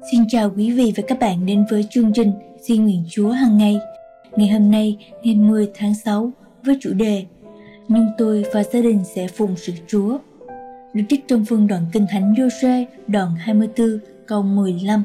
Xin chào quý vị và các bạn đến với chương trình Di nguyện Chúa hàng ngày. Ngày hôm nay, ngày 10 tháng 6, với chủ đề Nhưng tôi và gia đình sẽ phụng sự Chúa. Được trích trong phương đoạn Kinh Thánh Giô-suê đoạn 24 câu 15.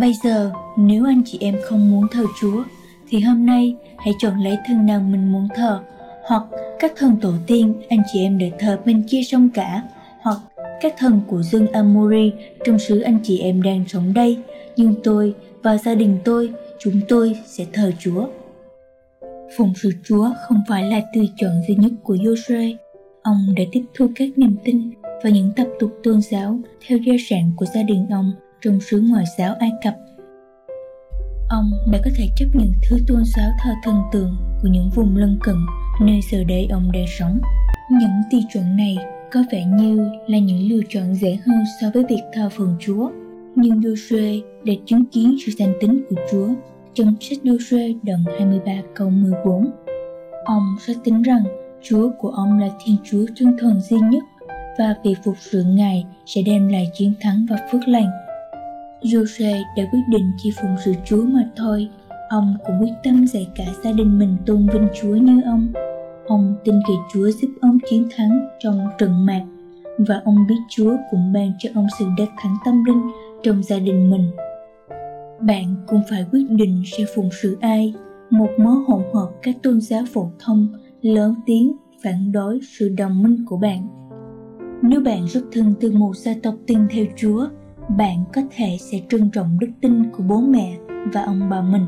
Bây giờ, nếu anh chị em không muốn thờ Chúa, thì hôm nay hãy chọn lấy thần nào mình muốn thờ, hoặc các thần tổ tiên anh chị em để thờ bên kia sông cả, hoặc các thần của Dương Amori trong xứ anh chị em đang sống đây, nhưng tôi và gia đình tôi, chúng tôi sẽ thờ Chúa. Phụng sự Chúa không phải là tùy chọn duy nhất của Joshua. Ông đã tiếp thu các niềm tin và những tập tục tôn giáo theo gia sản của gia đình ông trong xứ ngoại giáo Ai Cập. Ông đã có thể chấp nhận thứ tôn giáo thờ thần tượng của những vùng lân cận nơi giờ đây ông đang sống. Những tiêu chuẩn này có vẻ như là những lựa chọn dễ hơn so với việc thờ phượng Chúa. Nhưng Joshua đã chứng kiến sự danh tính của Chúa trong sách Joshua đoạn 23 câu 14. Ông sẽ tính rằng Chúa của ông là Thiên Chúa chân thần duy nhất và việc phục sự Ngài sẽ đem lại chiến thắng và phước lành. Joshua đã quyết định chỉ phụng sự Chúa mà thôi. Ông cũng quyết tâm dạy cả gia đình mình tôn vinh Chúa như ông Ông tin kỳ Chúa giúp ông chiến thắng trong trận mạc và ông biết Chúa cũng ban cho ông sự đắc thắng tâm linh trong gia đình mình. Bạn cũng phải quyết định sẽ phụng sự ai, một mớ hỗn hợp các tôn giáo phổ thông lớn tiếng phản đối sự đồng minh của bạn. Nếu bạn xuất thân từ một gia tộc tin theo Chúa, bạn có thể sẽ trân trọng đức tin của bố mẹ và ông bà mình.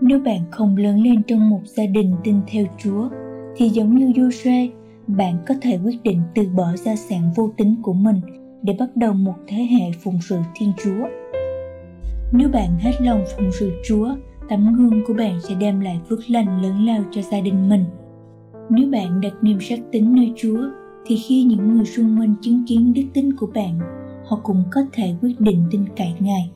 Nếu bạn không lớn lên trong một gia đình tin theo Chúa, thì giống như Joshua, bạn có thể quyết định từ bỏ gia sản vô tính của mình để bắt đầu một thế hệ phụng sự Thiên Chúa. Nếu bạn hết lòng phụng sự Chúa, tấm gương của bạn sẽ đem lại phước lành lớn lao cho gia đình mình. Nếu bạn đặt niềm sắc tính nơi Chúa, thì khi những người xung quanh chứng kiến đức tính của bạn, họ cũng có thể quyết định tin cậy Ngài.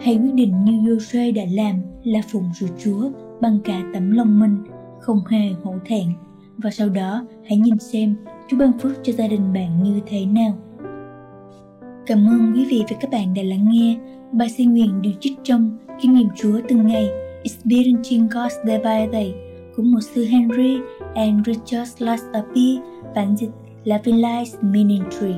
Hãy quyết định như Joshua đã làm là phụng sự Chúa bằng cả tấm lòng mình không hề hổ thẹn và sau đó hãy nhìn xem Chúa ban phước cho gia đình bạn như thế nào. Cảm ơn quý vị và các bạn đã lắng nghe. Bài xin nguyện được trích trong Kinh nghiệm Chúa từng ngày Experiencing God's Day by Day của một sư Henry and Richard Lasapi, bản dịch là Life Ministry.